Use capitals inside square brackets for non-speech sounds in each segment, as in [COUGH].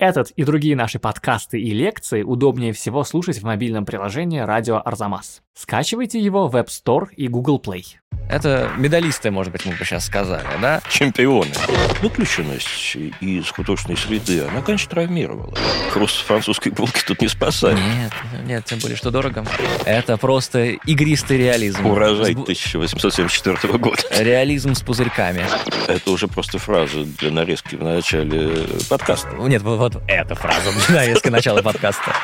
Этот и другие наши подкасты и лекции удобнее всего слушать в мобильном приложении «Радио Арзамас». Скачивайте его в App Store и Google Play. Это медалисты, может быть, мы бы сейчас сказали, да? Чемпионы. Выключенность из художественной среды, она, конечно, травмировала. Хруст французской булки тут не спасает. Нет, нет, тем более, что дорого. Это просто игристый реализм. Урожай С бу- 1874 года. Реализм с пузырьками. Это уже просто фраза для нарезки в начале подкаста. Нет, вот, вот эта фраза нарезка начала подкаста.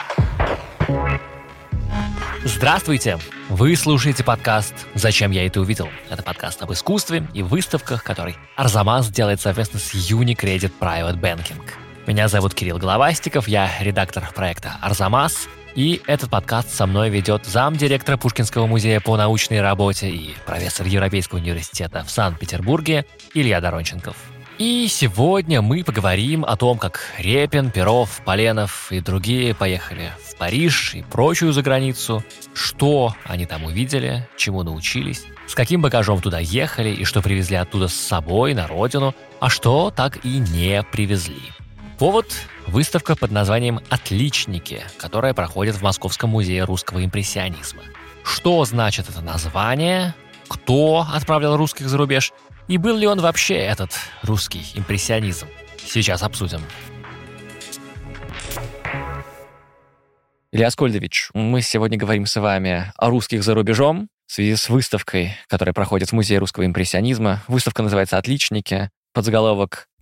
Здравствуйте! Вы слушаете подкаст «Зачем я это увидел?». Это подкаст об искусстве и выставках, который Арзамас делает совместно с Unicredit Private Banking. Меня зовут Кирилл Головастиков, я редактор проекта «Арзамас», и этот подкаст со мной ведет замдиректора Пушкинского музея по научной работе и профессор Европейского университета в Санкт-Петербурге Илья Доронченков. И сегодня мы поговорим о том, как Репин, Перов, Поленов и другие поехали в Париж и прочую за границу, что они там увидели, чему научились, с каким багажом туда ехали и что привезли оттуда с собой на родину, а что так и не привезли. Повод – выставка под названием «Отличники», которая проходит в Московском музее русского импрессионизма. Что значит это название? Кто отправлял русских за рубеж? И был ли он вообще этот русский импрессионизм? Сейчас обсудим. Илья Аскольдович, мы сегодня говорим с вами о русских за рубежом в связи с выставкой, которая проходит в Музее русского импрессионизма. Выставка называется «Отличники».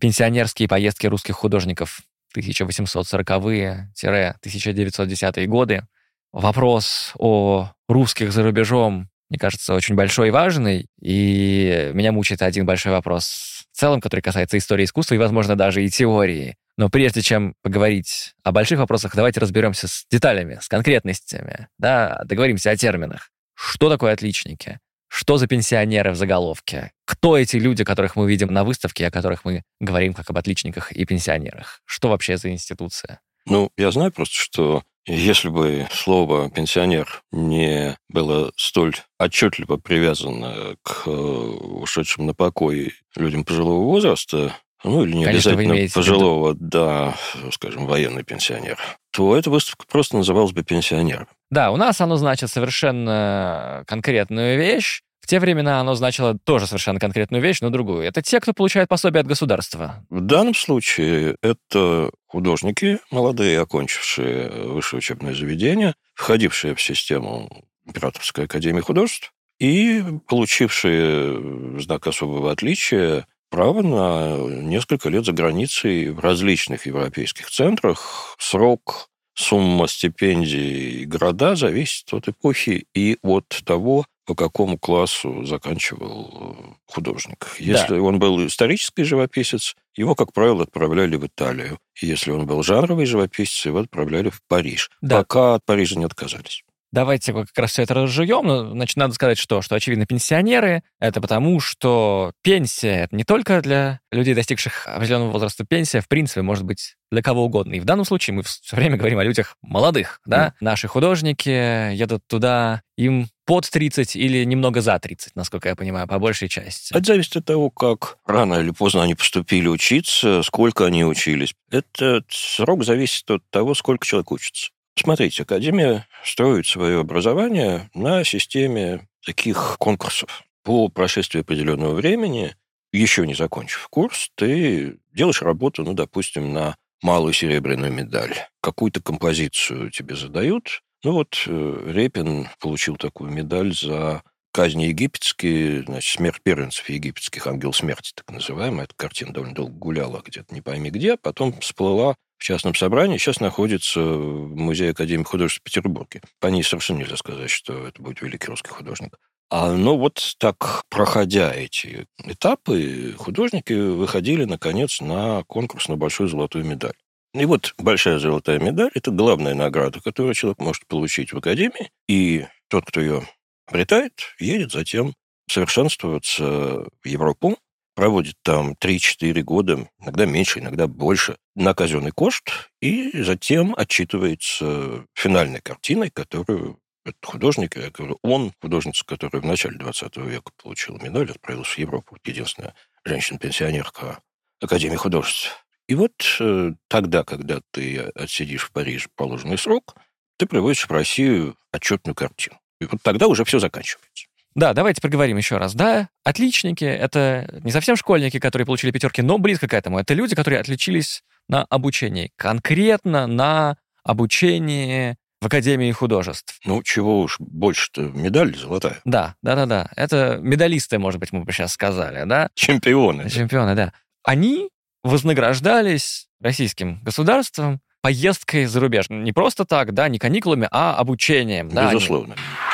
«Пенсионерские поездки русских художников 1840-1910 годы». Вопрос о русских за рубежом, мне кажется, очень большой и важный. И меня мучает один большой вопрос в целом, который касается истории искусства и, возможно, даже и теории. Но прежде чем поговорить о больших вопросах, давайте разберемся с деталями, с конкретностями, да, договоримся о терминах. Что такое отличники? Что за пенсионеры в заголовке? Кто эти люди, которых мы видим на выставке, о которых мы говорим как об отличниках и пенсионерах? Что вообще за институция? Ну, я знаю просто, что если бы слово «пенсионер» не было столь отчетливо привязано к э, ушедшим на покой людям пожилого возраста, ну или не Конечно, обязательно пожилого, да, скажем, военный пенсионер, то эта выставка просто называлась бы «пенсионер». Да, у нас оно значит совершенно конкретную вещь. В те времена оно значило тоже совершенно конкретную вещь, но другую. Это те, кто получает пособие от государства. В данном случае это художники, молодые, окончившие высшее учебное заведение, входившие в систему Императорской академии художеств и получившие знак особого отличия право на несколько лет за границей в различных европейских центрах. Срок, сумма стипендий города зависит от эпохи и от того, по какому классу заканчивал э, художник. Если он был исторический живописец, его, как правило, отправляли в Италию. Если он был жанровый живописец, его отправляли в Париж. Да. Пока от Парижа не отказались. Давайте как раз все это разжуем. Ну, Значит, надо сказать, что, что очевидно, пенсионеры — это потому, что пенсия — это не только для людей, достигших определенного возраста. Пенсия, в принципе, может быть для кого угодно. И в данном случае мы все время говорим о людях молодых, да? Наши художники едут туда, им под 30 или немного за 30, насколько я понимаю, по большей части. Это зависит от того, как рано или поздно они поступили учиться, сколько они учились. Этот срок зависит от того, сколько человек учится. Смотрите, Академия строит свое образование на системе таких конкурсов. По прошествии определенного времени, еще не закончив курс, ты делаешь работу, ну, допустим, на малую серебряную медаль. Какую-то композицию тебе задают. Ну вот э, Репин получил такую медаль за казни египетские, значит, смерть первенцев египетских, ангел смерти, так называемая. Эта картина довольно долго гуляла где-то не пойми где, потом всплыла в частном собрании, сейчас находится в Музее Академии художеств в Петербурге. По ней совершенно нельзя сказать, что это будет великий русский художник. А, ну, вот так, проходя эти этапы, художники выходили, наконец, на конкурс на большую золотую медаль. И вот большая золотая медаль – это главная награда, которую человек может получить в Академии. И тот, кто ее обретает, едет затем совершенствоваться в Европу, проводит там 3-4 года, иногда меньше, иногда больше, на казенный кошт, и затем отчитывается финальной картиной, которую этот художник, я говорю, он, художница, которая в начале 20 века получила медаль, отправилась в Европу. Единственная женщина-пенсионерка Академии художеств. И вот э, тогда, когда ты отсидишь в Париже положенный срок, ты приводишь в Россию отчетную картину. И вот тогда уже все заканчивается. Да, давайте проговорим еще раз. Да, отличники — это не совсем школьники, которые получили пятерки, но близко к этому. Это люди, которые отличились на обучении. Конкретно на обучении в Академии художеств. Ну, чего уж больше-то, медаль золотая. Да, да-да-да. Это медалисты, может быть, мы бы сейчас сказали, да? Чемпионы. Чемпионы, да. Они вознаграждались российским государством поездкой за рубеж. Не просто так, да, не каникулами, а обучением. Да, Безусловно. Они...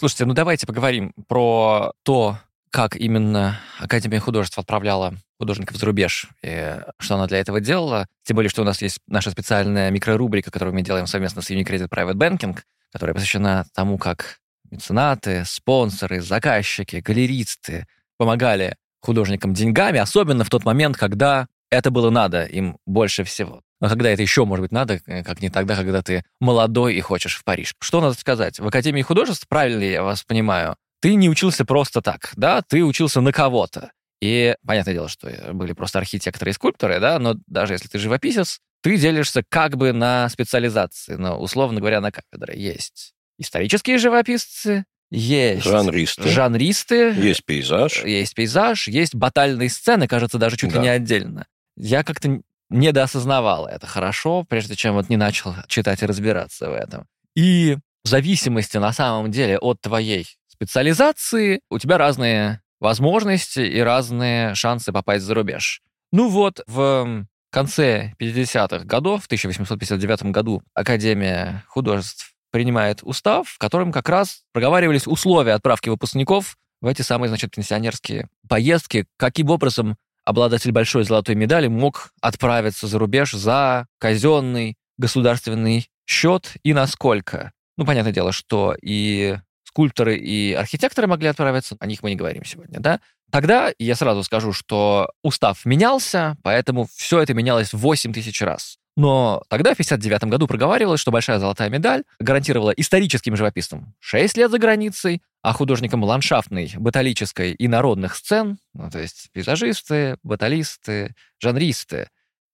Слушайте, ну давайте поговорим про то, как именно Академия художеств отправляла художников за рубеж, и что она для этого делала. Тем более, что у нас есть наша специальная микрорубрика, которую мы делаем совместно с Unicredit Private Banking, которая посвящена тому, как меценаты, спонсоры, заказчики, галеристы помогали художникам деньгами, особенно в тот момент, когда это было надо им больше всего. Но когда это еще может быть надо, э, как не тогда, когда ты молодой и хочешь в Париж. Что надо сказать? В Академии художеств, правильно я вас понимаю, ты не учился просто так, да, ты учился на кого-то. И понятное дело, что были просто архитекторы и скульпторы, да, но даже если ты живописец, ты делишься как бы на специализации, но, условно говоря, на кафедры. Есть исторические живописцы, есть жанристы, жанристы есть пейзаж, есть пейзаж, есть батальные сцены, кажется, даже чуть да. ли не отдельно. Я как-то недоосознавал это хорошо, прежде чем вот не начал читать и разбираться в этом. И в зависимости на самом деле от твоей специализации у тебя разные возможности и разные шансы попасть за рубеж. Ну вот, в конце 50-х годов, в 1859 году, Академия художеств принимает устав, в котором как раз проговаривались условия отправки выпускников в эти самые, значит, пенсионерские поездки, каким образом обладатель большой золотой медали мог отправиться за рубеж за казенный государственный счет и насколько. Ну, понятное дело, что и скульпторы и архитекторы могли отправиться, о них мы не говорим сегодня, да? Тогда я сразу скажу, что устав менялся, поэтому все это менялось в 8 тысяч раз. Но тогда, в 59 году, проговаривалось, что большая золотая медаль гарантировала историческим живописцам 6 лет за границей, а художникам ландшафтной, баталической и народных сцен, ну, то есть пейзажисты, баталисты, жанристы,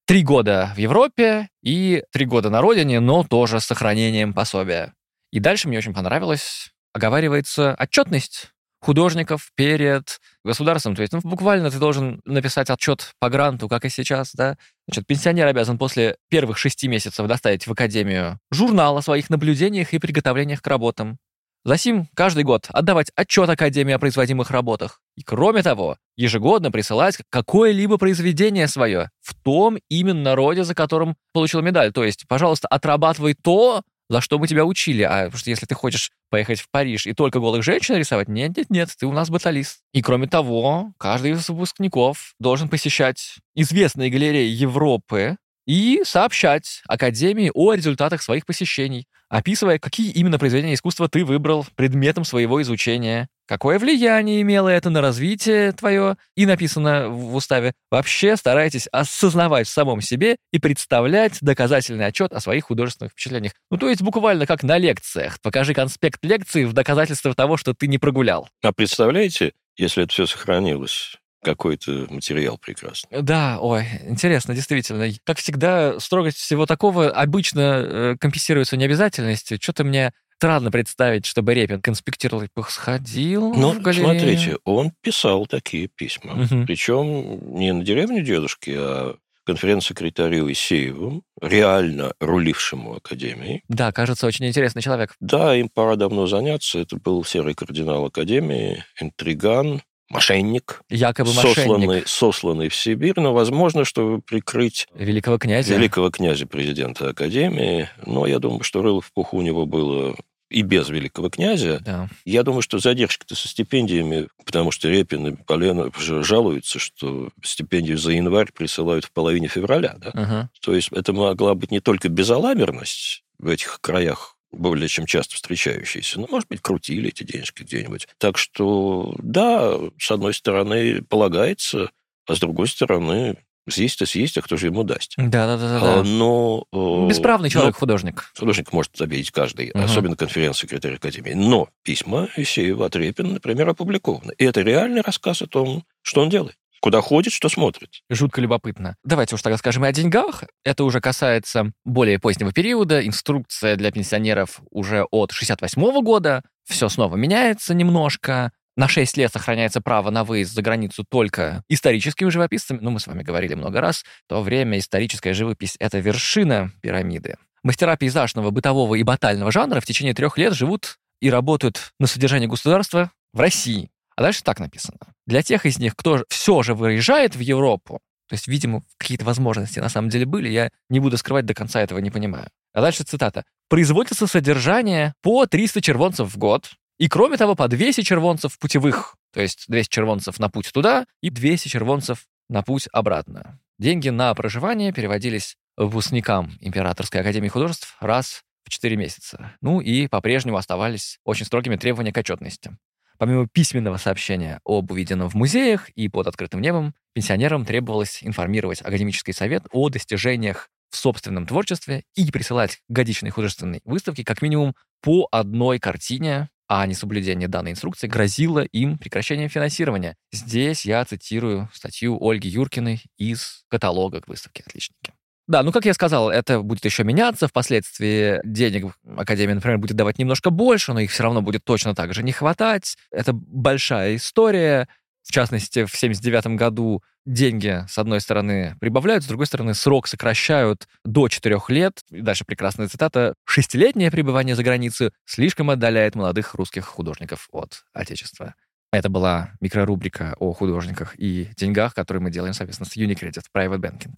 три года в Европе и три года на родине, но тоже с сохранением пособия. И дальше мне очень понравилось оговаривается отчетность художников перед государством. То есть ну, буквально ты должен написать отчет по гранту, как и сейчас, да. Значит, пенсионер обязан после первых шести месяцев доставить в академию журнал о своих наблюдениях и приготовлениях к работам. Засим каждый год отдавать отчет Академии о производимых работах. И кроме того, ежегодно присылать какое-либо произведение свое в том именно роде, за которым получил медаль. То есть, пожалуйста, отрабатывай то, за что мы тебя учили. А потому что если ты хочешь поехать в Париж и только голых женщин рисовать, нет, нет, нет, ты у нас баталист. И кроме того, каждый из выпускников должен посещать известные галереи Европы и сообщать Академии о результатах своих посещений, описывая, какие именно произведения искусства ты выбрал предметом своего изучения, какое влияние имело это на развитие твое, и написано в уставе. Вообще старайтесь осознавать в самом себе и представлять доказательный отчет о своих художественных впечатлениях. Ну, то есть буквально как на лекциях. Покажи конспект лекции в доказательство того, что ты не прогулял. А представляете, если это все сохранилось какой-то материал прекрасный. Да, ой, интересно, действительно. Как всегда, строгость всего такого обычно э, компенсируется необязательностью. Что-то мне странно представить, чтобы Репин конспектировал, сходил Ну, в галерею. смотрите, он писал такие письма. Мгм. Причем не на деревню дедушки, а конференц-секретарю Исееву, реально рулившему Академией. Да, кажется, очень интересный человек. Да, им пора давно заняться. Это был серый кардинал Академии, интриган, мошенник, Якобы сосланный, мошенник сосланный в Сибирь, но, возможно, чтобы прикрыть великого князя. великого князя, президента Академии. Но я думаю, что рыло в пуху у него было и без великого князя. Да. Я думаю, что задержка-то со стипендиями, потому что Репин и Полена же жалуются, что стипендию за январь присылают в половине февраля. Да? Ага. То есть это могла быть не только безалаберность в этих краях, более чем часто встречающиеся, но, может быть, крутили эти денежки где-нибудь. Так что, да, с одной стороны, полагается, а с другой стороны, съесть-то съесть, а кто же ему даст? Да, да, да, А. Но... э, Бесправный но человек, художник. Художник может обидеть каждый, Ага. особенно конференц-секретарь Академии. Но письма Исеева от Репина, например, опубликованы. И это реальный рассказ о том, что он делает. Куда ходит, что смотрит. Жутко любопытно. Давайте уж тогда скажем и о деньгах. Это уже касается более позднего периода. Инструкция для пенсионеров уже от 68 года. Все снова меняется немножко. На 6 лет сохраняется право на выезд за границу только историческими живописцами. Ну, мы с вами говорили много раз. То время историческая живопись — это вершина пирамиды. Мастера пейзажного, бытового и батального жанра в течение трех лет живут и работают на содержание государства в России. А дальше так написано. Для тех из них, кто все же выезжает в Европу, то есть, видимо, какие-то возможности на самом деле были, я не буду скрывать, до конца этого не понимаю. А дальше цитата. «Производится содержание по 300 червонцев в год, и кроме того, по 200 червонцев путевых, то есть 200 червонцев на путь туда и 200 червонцев на путь обратно. Деньги на проживание переводились выпускникам Императорской Академии Художеств раз в 4 месяца. Ну и по-прежнему оставались очень строгими требования к отчетности. Помимо письменного сообщения об увиденном в музеях и под открытым небом, пенсионерам требовалось информировать академический совет о достижениях в собственном творчестве и присылать годичные художественные выставки как минимум по одной картине, а несоблюдение данной инструкции грозило им прекращением финансирования. Здесь я цитирую статью Ольги Юркиной из каталога к выставке «Отличники». Да, ну, как я сказал, это будет еще меняться. Впоследствии денег Академия, например, будет давать немножко больше, но их все равно будет точно так же не хватать. Это большая история. В частности, в 1979 году деньги, с одной стороны, прибавляют, с другой стороны, срок сокращают до 4 лет. И дальше прекрасная цитата. «Шестилетнее пребывание за границей слишком отдаляет молодых русских художников от Отечества». Это была микрорубрика о художниках и деньгах, которую мы делаем совместно с Unicredit Private Banking.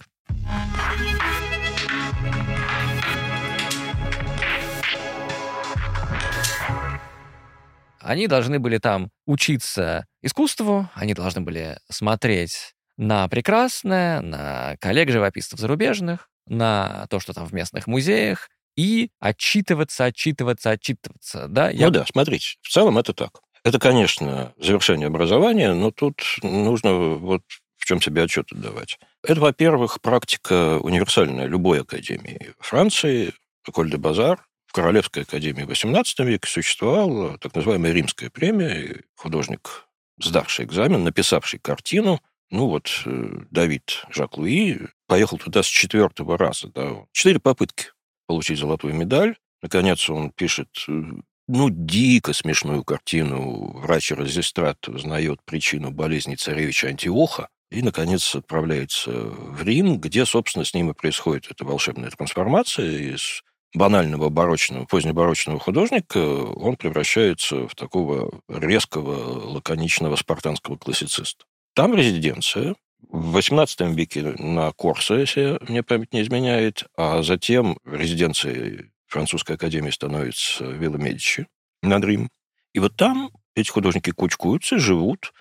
Они должны были там учиться искусству, они должны были смотреть на прекрасное, на коллег-живописцев зарубежных, на то, что там в местных музеях, и отчитываться, отчитываться, отчитываться. Да? Я... Ну да, смотрите, в целом это так. Это, конечно, завершение образования, но тут нужно вот в чем себе отчет отдавать. Это, во-первых, практика универсальная любой академии. Франции, Эколь де Базар, в Королевской академии в XVIII веке существовала так называемая римская премия. Художник, сдавший экзамен, написавший картину, ну вот э, Давид Жак-Луи поехал туда с четвертого раза. Да. Четыре попытки получить золотую медаль. Наконец он пишет э, ну, дико смешную картину. Врач-резистрат узнает причину болезни царевича Антиоха и, наконец, отправляется в Рим, где, собственно, с ним и происходит эта волшебная трансформация из банального барочного, позднебарочного художника, он превращается в такого резкого, лаконичного спартанского классициста. Там резиденция, в XVIII веке на Корсо, если мне память не изменяет, а затем резиденцией французской академии становится Вилла Медичи над Рим. И вот там эти художники кучкуются, живут,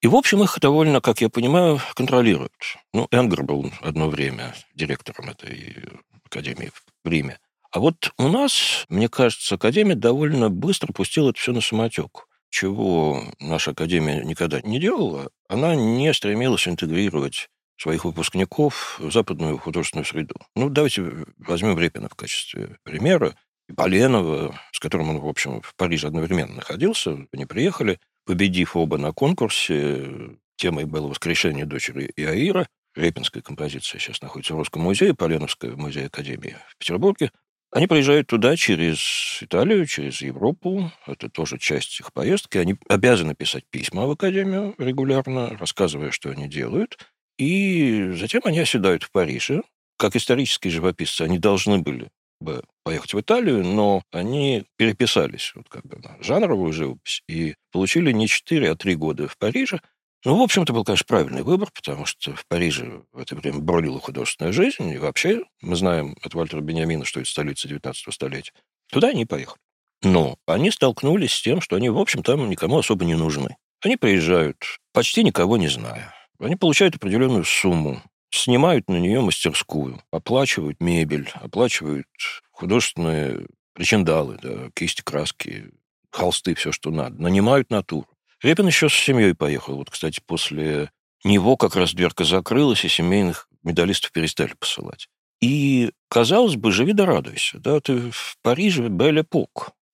и, в общем, их довольно, как я понимаю, контролируют. Ну, Энгер был одно время директором этой академии в Риме. А вот у нас, мне кажется, Академия довольно быстро пустила это все на самотек. Чего наша Академия никогда не делала, она не стремилась интегрировать своих выпускников в западную художественную среду. Ну, давайте возьмем Репина в качестве примера. Поленова, с которым он, в общем, в Париже одновременно находился, они приехали, победив оба на конкурсе. Темой было «Воскрешение дочери Иаира». Репинская композиция сейчас находится в Русском музее, Поленовская в Музее Академии в Петербурге. Они приезжают туда через Италию, через Европу. Это тоже часть их поездки. Они обязаны писать письма в Академию регулярно, рассказывая, что они делают. И затем они оседают в Париже. Как исторические живописцы, они должны были бы поехать в Италию, но они переписались вот как бы на жанровую живопись и получили не 4, а 3 года в Париже – ну, в общем, это был, конечно, правильный выбор, потому что в Париже в это время бродила художественная жизнь, и вообще мы знаем от Вальтера Бениамина, что это столица 19 столетия. Туда они поехали. Но они столкнулись с тем, что они, в общем, там никому особо не нужны. Они приезжают, почти никого не зная. Они получают определенную сумму, снимают на нее мастерскую, оплачивают мебель, оплачивают художественные причиндалы, да, кисти, краски, холсты, все, что надо, нанимают натуру. Репин еще с семьей поехал. Вот, кстати, после него как раз дверка закрылась, и семейных медалистов перестали посылать. И, казалось бы, живи да радуйся. Да? Ты в Париже бель.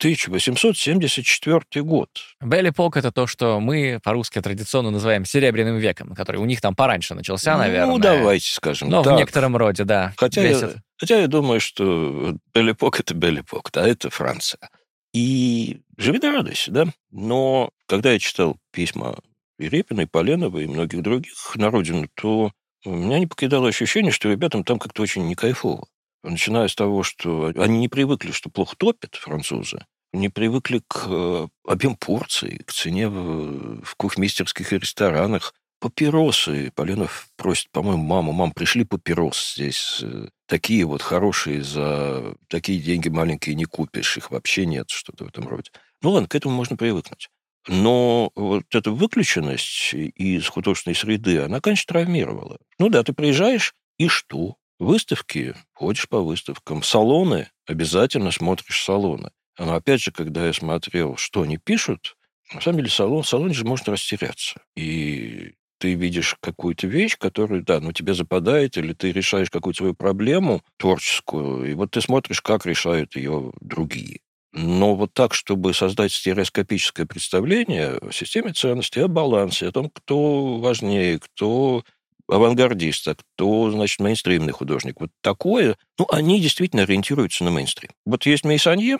1874 год. Белли-пок — это то, что мы по-русски традиционно называем Серебряным веком, который у них там пораньше начался, наверное. Ну, давайте скажем Но так. в некотором роде, да. Хотя я, хотя я думаю, что Белли-пок – это Белли-пок, да, это Франция. И живи да радуйся, да. Но когда я читал письма и Репина, и Поленова, и многих других на родину, то меня не покидало ощущение, что ребятам там как-то очень не кайфово. Начиная с того, что они не привыкли, что плохо топят французы, не привыкли к э, объем порций, к цене в, в кухмистерских и ресторанах. Папиросы. Поленов просит, по-моему, маму, мам, пришли папирос здесь. э, Такие вот хорошие, за такие деньги маленькие не купишь, их вообще нет, что-то в этом роде. Ну ладно, к этому можно привыкнуть. Но вот эта выключенность из художественной среды, она, конечно, травмировала. Ну да, ты приезжаешь, и что? Выставки, ходишь по выставкам. Салоны, обязательно смотришь салоны. Но опять же, когда я смотрел, что они пишут, на самом деле салон, в салоне же можно растеряться. И ты видишь какую-то вещь, которая, да, ну, тебе западает, или ты решаешь какую-то свою проблему творческую, и вот ты смотришь, как решают ее другие. Но вот так, чтобы создать стереоскопическое представление о системе ценностей, о балансе, о том, кто важнее, кто авангардист, а кто, значит, мейнстримный художник. Вот такое, ну, они действительно ориентируются на мейнстрим. Вот есть Мейсанье,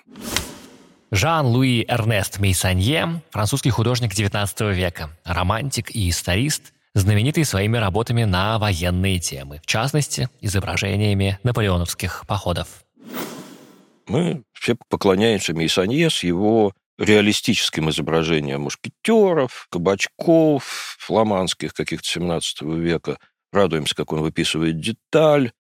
Жан-Луи Эрнест Мейсанье, французский художник XIX века, романтик и историст, знаменитый своими работами на военные темы, в частности, изображениями наполеоновских походов. мы все поклоняемся Мейсанье с его реалистическим изображением мушкетеров, кабачков, фламандских каких-то 17 века. Радуемся, как он выписывает деталь.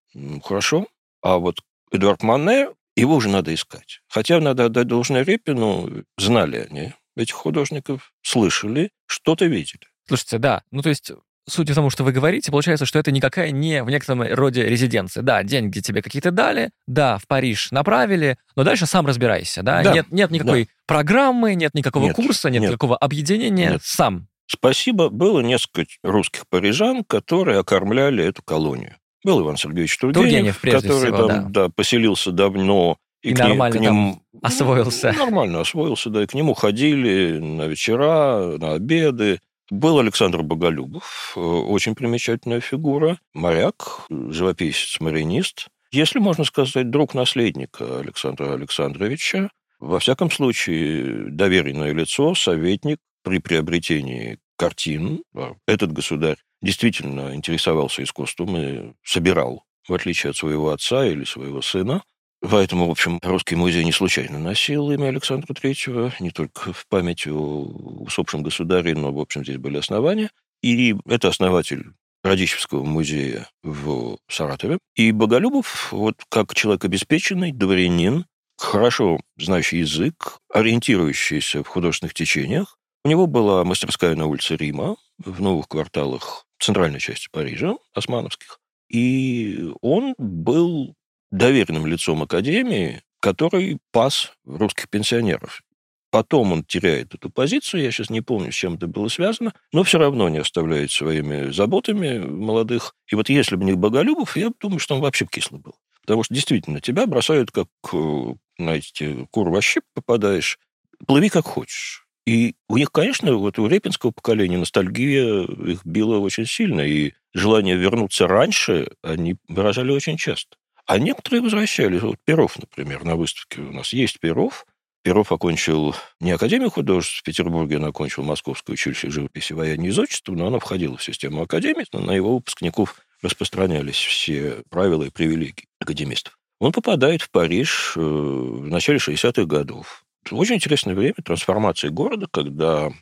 Хорошо. А вот Эдуард Мане, его уже надо искать. Хотя надо отдать должное Репину, знали они этих художников, слышали, что-то видели. Слушайте, да, ну то есть Судя по тому, что вы говорите, получается, что это никакая не в некотором роде резиденция. Да, деньги тебе какие-то дали, да, в Париж направили, но дальше сам разбирайся, да? Да, Нет, нет никакой программы, нет никакого Нет, курса, нет, нет. никакого объединения, Нет. сам. Спасибо, было несколько русских парижан, которые окормляли эту колонию. Был Иван Сергеевич Тургенев, Тургенев, который всего, там да, поселился давно. И к ним- нормально к ним- там освоился. Ну, Нормально освоился, да, и к нему ходили на вечера, на обеды. Был Александр Боголюбов, э, очень примечательная фигура, моряк, живописец, маринист. Если можно сказать, друг наследника Александра Александровича, во всяком случае, доверенное лицо, советник при приобретении картин. А Этот государь действительно интересовался искусством и собирал, в отличие от своего отца или своего сына. Поэтому, в общем, Русский музей не случайно носил имя Александра Третьего, не только в память о усопшем государе, но, в общем, здесь были основания. И это основатель Радищевского музея в Саратове. И Боголюбов, вот как человек обеспеченный, дворянин, хорошо знающий язык, ориентирующийся в художественных течениях. У него была мастерская на улице Рима, в новых кварталах центральной части Парижа, османовских. И он был доверенным лицом Академии, который пас русских пенсионеров. Потом он теряет эту позицию, я сейчас не помню, с чем это было связано, но все равно не оставляет своими заботами молодых. И вот если бы не Боголюбов, я думаю, что он вообще кислый был. Потому что действительно тебя бросают как, э, знаете, кур во щип попадаешь, плыви как хочешь. И у них, конечно, вот у репинского поколения ностальгия их била очень сильно, и желание вернуться раньше они выражали очень часто. А некоторые возвращались. Вот Перов, например, на выставке у нас есть Перов. Перов окончил не Академию художеств в Петербурге, он окончил Московское училище живописи, военной и зодчества, но оно входило в систему Академии, но на его выпускников распространялись все правила и привилегии академистов. Он попадает в Париж э, в начале 60-х годов. Очень интересное время трансформации города, когда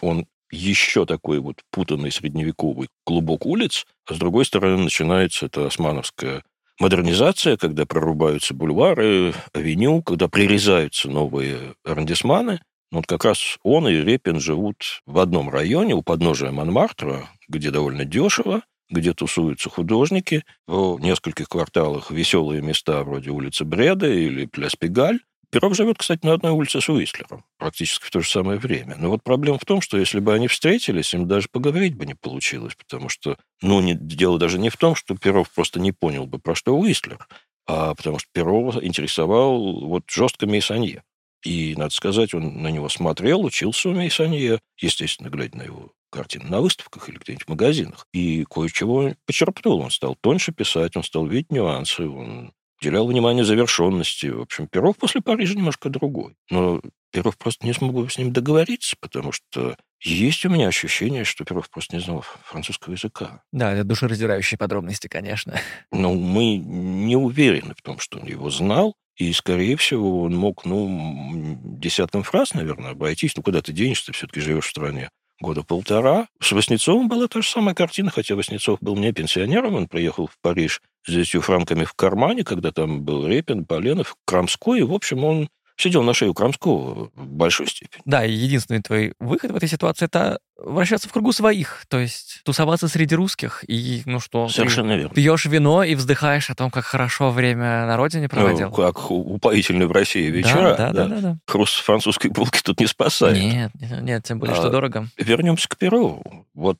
он еще такой вот путанный средневековый клубок улиц, а с другой стороны начинается эта османовская модернизация, когда прорубаются бульвары, авеню, когда прирезаются новые арендисманы. Вот как раз он и Репин живут в одном районе у подножия Монмартра, где довольно дешево, где тусуются художники, в нескольких кварталах веселые места вроде улицы Бреда или Пляс Пегаль. Пирог живет, кстати, на одной улице с Уистлером, практически в то же самое время. Но вот проблема в том, что если бы они встретились, им даже поговорить бы не получилось, потому что, ну, не, дело даже не в том, что Перов просто не понял бы, про что Уистлер, а потому что Перова интересовал вот жестко Мейсанье. И, надо сказать, он на него смотрел, учился у Мейсанье, естественно, глядя на его картины на выставках или где-нибудь в магазинах. И кое-чего почерпнул. Он стал тоньше писать, он стал видеть нюансы, он уделял внимание завершенности. В общем, Перов после Парижа немножко другой. Но Перов просто не смог с ним договориться, потому что есть у меня ощущение, что Перов просто не знал французского языка. Да, это душераздирающие подробности, конечно. Но мы не уверены в том, что он его знал, и, скорее всего, он мог, ну, десятком фраз, наверное, обойтись. Ну, куда ты денешься, ты все-таки живешь в стране года полтора. С Васнецовым была та же самая картина, хотя Васнецов был не пенсионером, он приехал в Париж с 10 франками в кармане, когда там был Репин, Поленов, Крамской, и, в общем, он сидел на шее у Крамского в большой степени. Да, и единственный твой выход в этой ситуации – это вращаться в кругу своих, то есть тусоваться среди русских, и, ну что, Совершенно верно. пьешь вино и вздыхаешь о том, как хорошо время на родине проводил. Ну, как упоительные в России вечера. Да, да, да. да, да. Хруст французской булки тут не спасает. Нет, нет, тем более, а, что дорого. Вернемся к Перову. Вот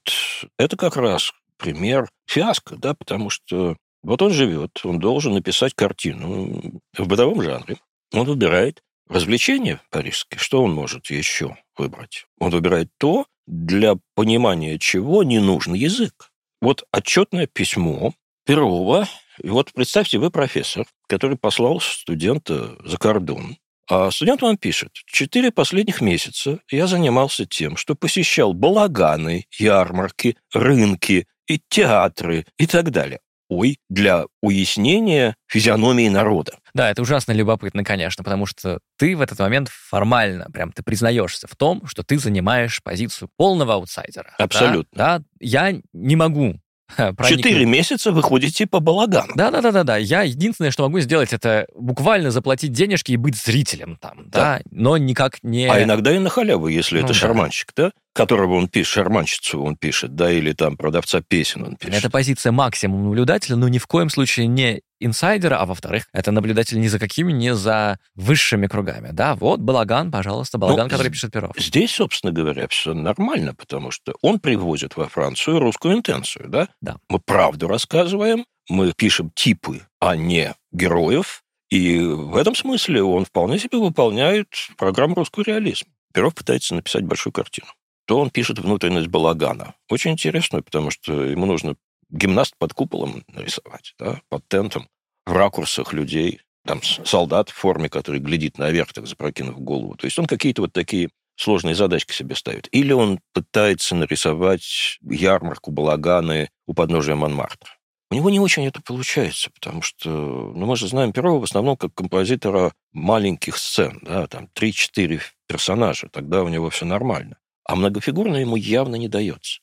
это как раз пример фиаско, да, потому что вот он живет, он должен написать картину в бытовом жанре. Он выбирает развлечения парижские. Что он может еще выбрать? Он выбирает то, для понимания чего не нужен язык. Вот отчетное письмо Перова. И вот представьте, вы профессор, который послал студента за кордон. А студент вам пишет, четыре последних месяца я занимался тем, что посещал балаганы, ярмарки, рынки и театры и так далее ой, для уяснения физиономии народа. Да, это ужасно любопытно, конечно, потому что ты в этот момент формально, прям ты признаешься в том, что ты занимаешь позицию полного аутсайдера. Абсолютно. Да, да я не могу [LAUGHS] Четыре месяца вы ходите по балагану. Да-да-да-да. Я единственное, что могу сделать, это буквально заплатить денежки и быть зрителем там, да, да? но никак не... А иногда и на халяву, если ну, это да. шарманщик, да? Которого он пишет, шарманщицу он пишет, да, или там продавца песен он пишет. Это позиция максимум наблюдателя, но ни в коем случае не инсайдера, а во-вторых, это наблюдатель ни за какими, не за высшими кругами. Да, вот Балаган, пожалуйста, Балаган, ну, который пишет Перов. Здесь, собственно говоря, все нормально, потому что он привозит во Францию русскую интенцию, да? Да. Мы правду рассказываем, мы пишем типы, а не героев, и в этом смысле он вполне себе выполняет программу «Русский реализм». Перов пытается написать большую картину. То он пишет внутренность балагана. Очень интересно, потому что ему нужно гимнаст под куполом нарисовать, да, под тентом, в ракурсах людей, там солдат в форме, который глядит наверх, так запрокинув голову. То есть он какие-то вот такие сложные задачки себе ставит. Или он пытается нарисовать ярмарку, балаганы у подножия Монмартра. У него не очень это получается, потому что, ну, мы же знаем Перова в основном как композитора маленьких сцен, да, там 3-4 персонажа, тогда у него все нормально. А многофигурно ему явно не дается.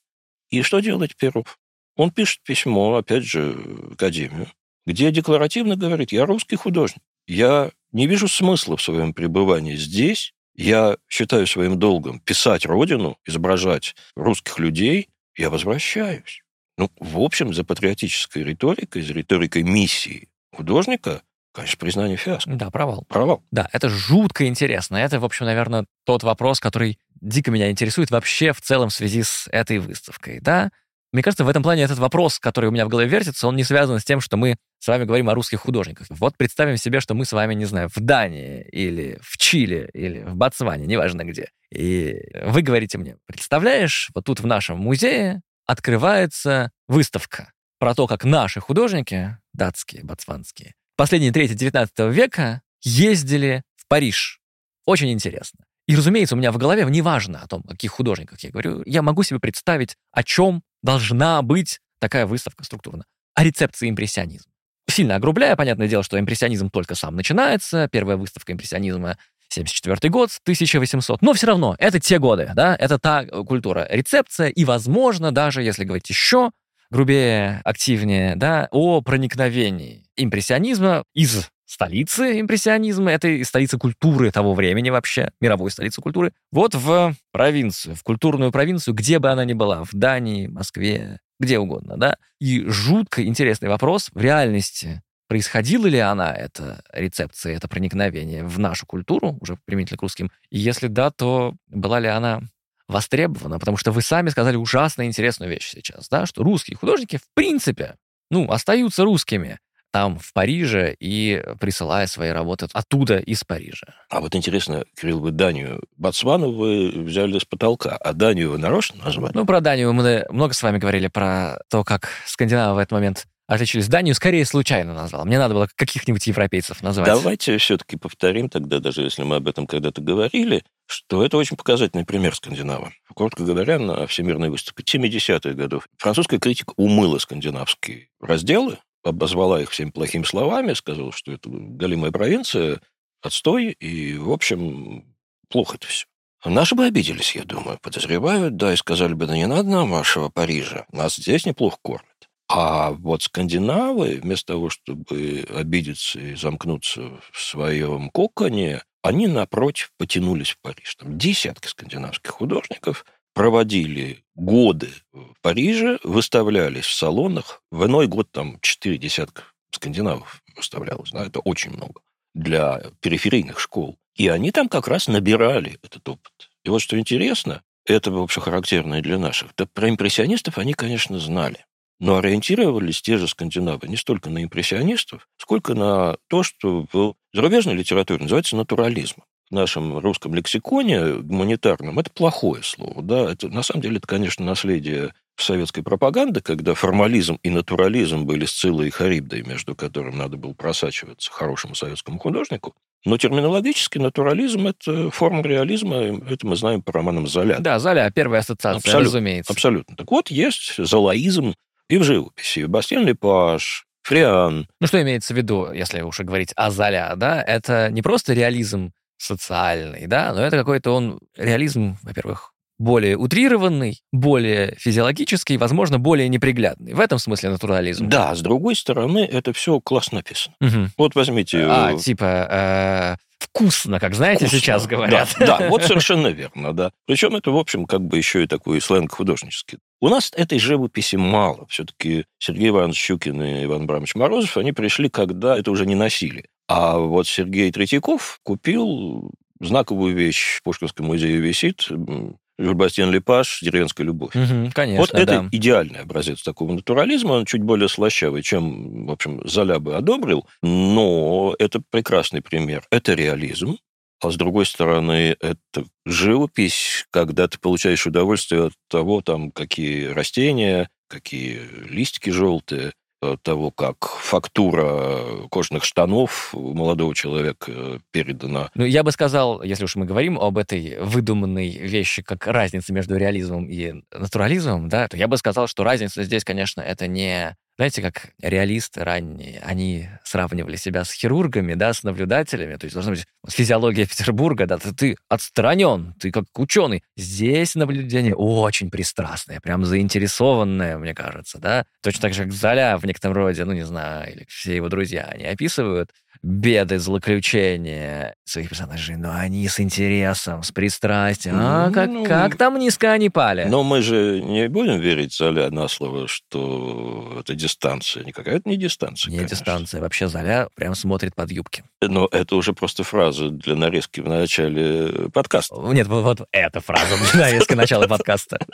И что делать Перов? Он пишет письмо, опять же, в Академию, где декларативно говорит, я русский художник, я не вижу смысла в своем пребывании здесь, я считаю своим долгом писать родину, изображать русских людей, я возвращаюсь. Ну, в общем, за патриотической риторикой, за риторикой миссии художника, конечно, признание фиаско. Да, провал. Провал. Да, это жутко интересно. Это, в общем, наверное, тот вопрос, который дико меня интересует вообще в целом в связи с этой выставкой, да? Мне кажется, в этом плане этот вопрос, который у меня в голове вертится, он не связан с тем, что мы с вами говорим о русских художниках. Вот представим себе, что мы с вами, не знаю, в Дании или в Чили или в Ботсване, неважно где. И вы говорите мне, представляешь, вот тут в нашем музее открывается выставка про то, как наши художники, датские, ботсванские, последние трети 19 века ездили в Париж. Очень интересно. И, разумеется, у меня в голове, неважно о том, о каких художниках я говорю, я могу себе представить, о чем должна быть такая выставка структурно. О рецепции импрессионизма. Сильно огрубляя, понятное дело, что импрессионизм только сам начинается. Первая выставка импрессионизма 74 год, 1800. Но все равно, это те годы, да, это та культура. Рецепция и, возможно, даже, если говорить еще грубее, активнее, да, о проникновении импрессионизма из столицы импрессионизма, это столица культуры того времени вообще, мировой столицы культуры, вот в провинцию, в культурную провинцию, где бы она ни была, в Дании, Москве, где угодно, да. И жутко интересный вопрос, в реальности происходила ли она, эта рецепция, это проникновение в нашу культуру, уже применительно к русским, и если да, то была ли она востребована, потому что вы сами сказали ужасно интересную вещь сейчас, да, что русские художники в принципе, ну, остаются русскими, там, в Париже, и присылая свои работы оттуда, из Парижа. А вот интересно, Кирилл, вы Данию, Ботсвану вы взяли с потолка, а Данию вы нарочно назвали? Ну, про Данию мы много с вами говорили, про то, как скандинавы в этот момент отличились. Данию скорее случайно назвал. Мне надо было каких-нибудь европейцев назвать. Давайте все-таки повторим тогда, даже если мы об этом когда-то говорили, что это очень показательный пример скандинава. Коротко говоря, на Всемирной выставке 70-х годов французская критика умыла скандинавские разделы, обозвала их всеми плохими словами, сказала, что это галимая провинция, отстой, и, в общем, плохо это все. Наши бы обиделись, я думаю, подозревают, да, и сказали бы, да не надо нам вашего Парижа, нас здесь неплохо кормят. А вот скандинавы, вместо того, чтобы обидеться и замкнуться в своем коконе, они, напротив, потянулись в Париж. Там десятки скандинавских художников проводили годы в Париже, выставлялись в салонах. В иной год там четыре десятка скандинавов выставлялось. Да, это очень много для периферийных школ. И они там как раз набирали этот опыт. И вот что интересно, это, в общем, характерно и для наших. Да про импрессионистов они, конечно, знали. Но ориентировались те же скандинавы не столько на импрессионистов, сколько на то, что в зарубежной литературе называется натурализм. В нашем русском лексиконе гуманитарном это плохое слово. Да? Это, на самом деле это, конечно, наследие советской пропаганды, когда формализм и натурализм были Сциллой и Харибдой, между которым надо было просачиваться хорошему советскому художнику. Но терминологически натурализм – это форма реализма, это мы знаем по романам Золя. Да, Золя – первая ассоциация, абсолютно, разумеется. Абсолютно. Так вот, есть золоизм, и в живописи. Бастиан Лепаш, Фриан. Ну, что имеется в виду, если уж говорить о Золя, да? Это не просто реализм социальный, да, но это какой-то он реализм, во-первых, более утрированный, более физиологический, возможно, более неприглядный. В этом смысле натурализм. Да, с другой стороны, это все классно написано. Угу. Вот возьмите... А, э, типа, э, вкусно, как знаете, вкусно. сейчас говорят. Да, да, вот [LAUGHS] совершенно верно, да. Причем это, в общем, как бы еще и такой сленг художнический. У нас этой живописи мало. Все-таки Сергей Иванович Щукин и Иван Абрамович Морозов, они пришли, когда это уже не носили. А вот Сергей Третьяков купил знаковую вещь в Пушкинском музее висит, Жульбастьян Лепаш «Деревенская любовь». Угу, конечно, Вот это да. идеальный образец такого натурализма. Он чуть более слащавый, чем, в общем, Золя бы одобрил, но это прекрасный пример. Это реализм, а с другой стороны, это живопись, когда ты получаешь удовольствие от того, там, какие растения, какие листики желтые, того, как фактура кожаных штанов у молодого человека передана. Ну, я бы сказал, если уж мы говорим об этой выдуманной вещи, как разница между реализмом и натурализмом, да, то я бы сказал, что разница здесь, конечно, это не знаете, как реалисты ранние, они сравнивали себя с хирургами, да, с наблюдателями. То есть должна быть физиология Петербурга, да, ты, ты отстранен, ты как ученый. Здесь наблюдение очень пристрастное, прям заинтересованное, мне кажется, да. Точно так же, как Золя в некотором роде, ну, не знаю, или все его друзья, они описывают беды, злоключения своих персонажей, но они с интересом, с пристрастием. А как, ну, как там низко они пали? Но мы же не будем верить Золя на слово, что это дистанция. Никакая это не дистанция. Не конечно. дистанция. Вообще Золя прям смотрит под юбки. Но это уже просто фраза для нарезки в начале подкаста. Нет, вот, вот эта фраза для нарезки начала подкаста. [LAUGHS]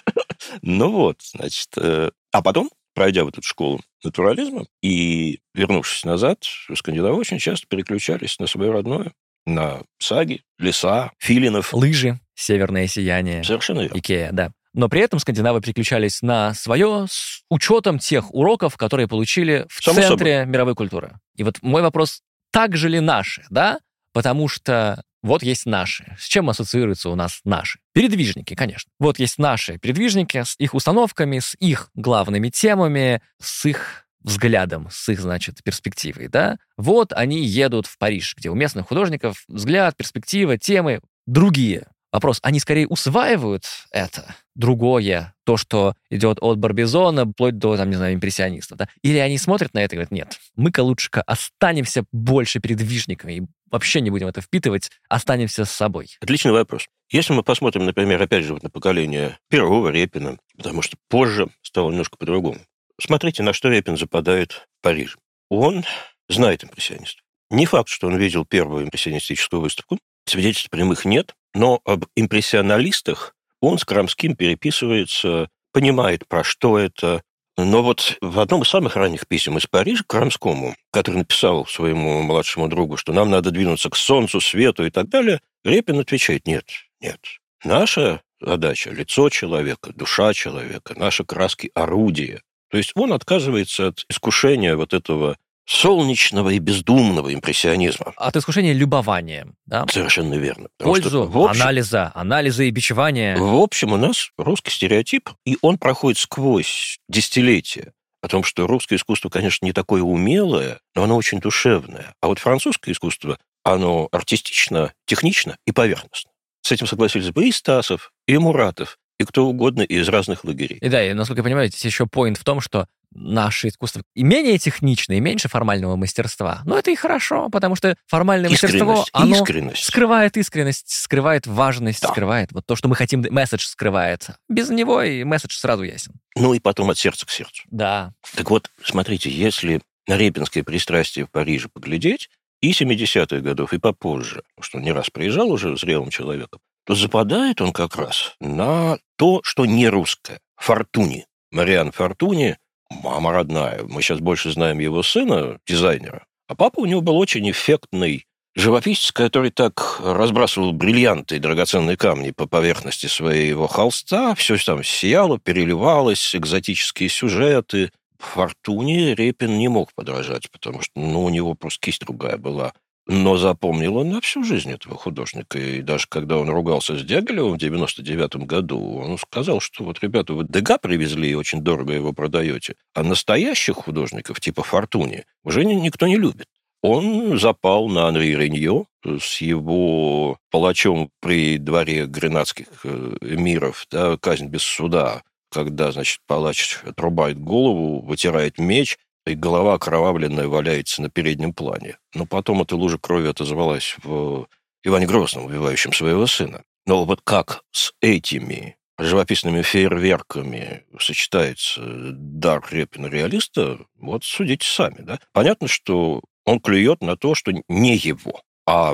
Ну вот, значит... Э, а потом пройдя в эту школу натурализма и вернувшись назад, скандинавы очень часто переключались на свое родное, на саги, леса, филинов. Лыжи, северное сияние. Совершенно верно. Икея, да. Но при этом скандинавы переключались на свое с учетом тех уроков, которые получили в Само центре собой. мировой культуры. И вот мой вопрос, так же ли наши, да? Потому что вот есть наши. С чем ассоциируются у нас наши? Передвижники, конечно. Вот есть наши передвижники с их установками, с их главными темами, с их взглядом, с их, значит, перспективой, да? Вот они едут в Париж, где у местных художников взгляд, перспектива, темы другие. Вопрос, они скорее усваивают это, другое, то, что идет от Барбизона, вплоть до, там, не знаю, импрессионистов, да? Или они смотрят на это и говорят, нет, мы-ка лучше-ка останемся больше передвижниками и вообще не будем это впитывать, останемся с собой. Отличный вопрос. Если мы посмотрим, например, опять же, вот на поколение Перова, Репина, потому что позже стало немножко по-другому. Смотрите, на что Репин западает в Париж. Он знает импрессионистов. Не факт, что он видел первую импрессионистическую выставку, свидетельств прямых нет, но об импрессионалистах он с Крамским переписывается, понимает, про что это, Но вот в одном из самых ранних писем из Парижа Крамскому, который написал своему младшему другу, что нам надо двинуться к солнцу, свету и так далее, Репин отвечает, нет, нет. Наша задача – лицо человека, душа человека, наши краски – орудие. То есть он отказывается от искушения вот этого солнечного и бездумного импрессионизма. От искушения любованием, да? Совершенно верно. Пользу что, в общем, анализа, анализа и бичевания. В общем, у нас русский стереотип, и он проходит сквозь десятилетия о том, что русское искусство, конечно, не такое умелое, но оно очень душевное. А вот французское искусство, оно артистично, технично и поверхностно. С этим согласились бы и Стасов, и Муратов, и кто угодно из разных лагерей. И да, и, насколько я понимаю, здесь еще поинт в том, что наше искусство и менее техничное, и меньше формального мастерства. Но это и хорошо, потому что формальное мастерство, оно искренность. скрывает искренность, скрывает важность, да. скрывает вот то, что мы хотим, месседж скрывается. Без него и месседж сразу ясен. Ну и потом от сердца к сердцу. Да. Так вот, смотрите, если на репинское пристрастие в Париже поглядеть, и 70-х годов, и попозже, что он не раз приезжал уже зрелым человеком, то западает он как раз на то, что не русское. Фортуни. Мариан Фортуни мама родная. Мы сейчас больше знаем его сына, дизайнера. А папа у него был очень эффектный живописец, который так разбрасывал бриллианты и драгоценные камни по поверхности своего холста. Все там сияло, переливалось, экзотические сюжеты. Фортуне Репин не мог подражать, потому что ну, у него просто кисть другая была. Но запомнил он на всю жизнь этого художника. И даже когда он ругался с Дягилевым в 99 году, он сказал, что вот, ребята, вы Дега привезли и очень дорого его продаете, а настоящих художников типа Фортуни уже никто не любит. Он запал на Анри Реньо с его палачом при дворе гренадских э, эмиров, да, казнь без суда, когда, значит, палач отрубает голову, вытирает меч, и голова окровавленная валяется на переднем плане. Но потом эта лужа крови отозвалась в Иване Грозном, убивающем своего сына. Но вот как с этими живописными фейерверками сочетается дар Репина-реалиста, вот судите сами. Да? Понятно, что он клюет на то, что не его. А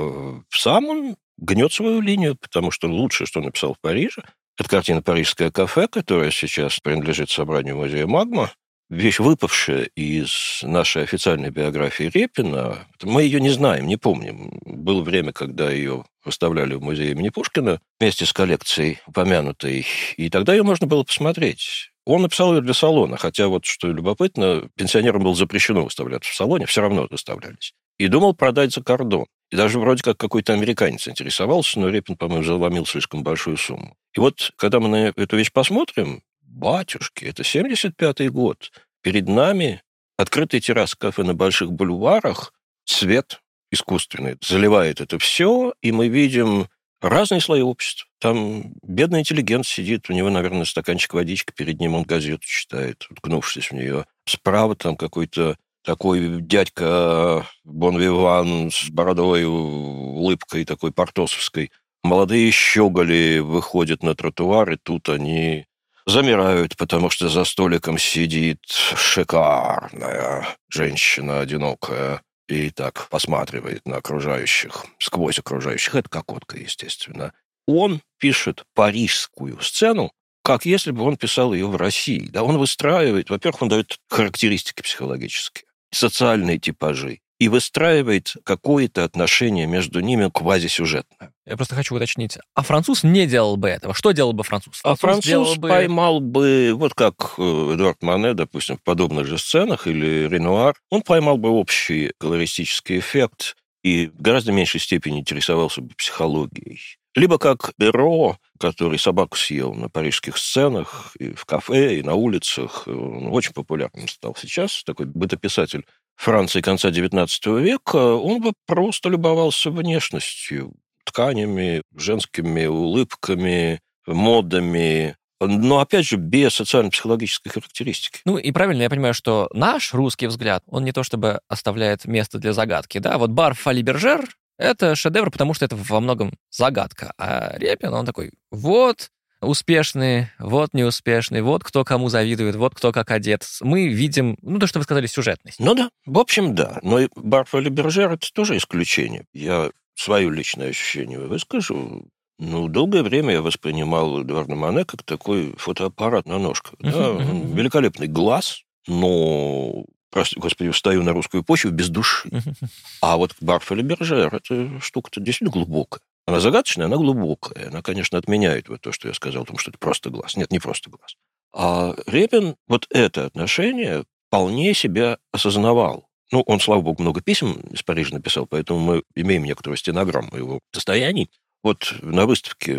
сам он гнет свою линию, потому что лучшее, что он написал в Париже, это картина «Парижское кафе», которая сейчас принадлежит собранию музея «Магма», вещь, выпавшая из нашей официальной биографии Репина. Мы ее не знаем, не помним. Было время, когда ее выставляли в музее имени Пушкина вместе с коллекцией упомянутой, и тогда ее можно было посмотреть. Он написал ее для салона, хотя вот, что любопытно, пенсионерам было запрещено выставляться в салоне, все равно выставлялись. И думал продать за кордон. И даже вроде как какой-то американец интересовался, но Репин, по-моему, заломил слишком большую сумму. И вот, когда мы на эту вещь посмотрим, Батюшки, это 75-й год. Перед нами открытый террас кафе на больших бульварах, свет искусственный заливает это все, и мы видим разные слои общества. Там бедный интеллигент сидит, у него, наверное, стаканчик водички, перед ним он газету читает, уткнувшись в нее. Справа там какой-то такой дядька Бонвиван с бородой, улыбкой такой портосовской. Молодые щеголи выходят на тротуар, и тут они замирают, потому что за столиком сидит шикарная женщина одинокая и так посматривает на окружающих, сквозь окружающих. Это Кокотка, естественно. Он пишет парижскую сцену, как если бы он писал ее в России. Да, он выстраивает, во-первых, он дает характеристики психологические, социальные типажи и выстраивает какое-то отношение между ними квазисюжетное. Я просто хочу уточнить. А француз не делал бы этого. Что делал бы француз? А француз, француз бы... поймал бы, вот как э, Эдуард Мане, допустим, в подобных же сценах, или Ренуар, он поймал бы общий колористический эффект и в гораздо меньшей степени интересовался бы психологией. Либо как Беро, который собаку съел на парижских сценах, и в кафе, и на улицах. Он очень популярным стал сейчас, такой бытописатель Франции конца XIX века, он бы просто любовался внешностью, тканями, женскими улыбками, модами, но, опять же, без социально-психологической характеристики. Ну, и правильно я понимаю, что наш русский взгляд, он не то чтобы оставляет место для загадки, да, вот бар Фали Бержер — это шедевр, потому что это во многом загадка, а Репин, он такой, вот, успешный, вот неуспешный, вот кто кому завидует, вот кто как одет. Мы видим, ну, то, что вы сказали, сюжетность. Ну да, в общем, да. Но и Барфа Бержер это тоже исключение. Я свое личное ощущение выскажу. Ну, долгое время я воспринимал Эдуарда Мане как такой фотоаппарат на ножках. Да? Великолепный глаз, но прости, господи, встаю на русскую почву без души. [LAUGHS] А вот Барфель Бержер, это штука-то действительно глубокая. Она загадочная, она глубокая. Она, конечно, отменяет вот то, что я сказал, потому что это просто глаз. Нет, не просто глаз. А Репин вот это отношение вполне себя осознавал. Ну, он, слава богу, много писем из Парижа написал, поэтому мы имеем некоторую стенограмму его состояний. Вот на выставке,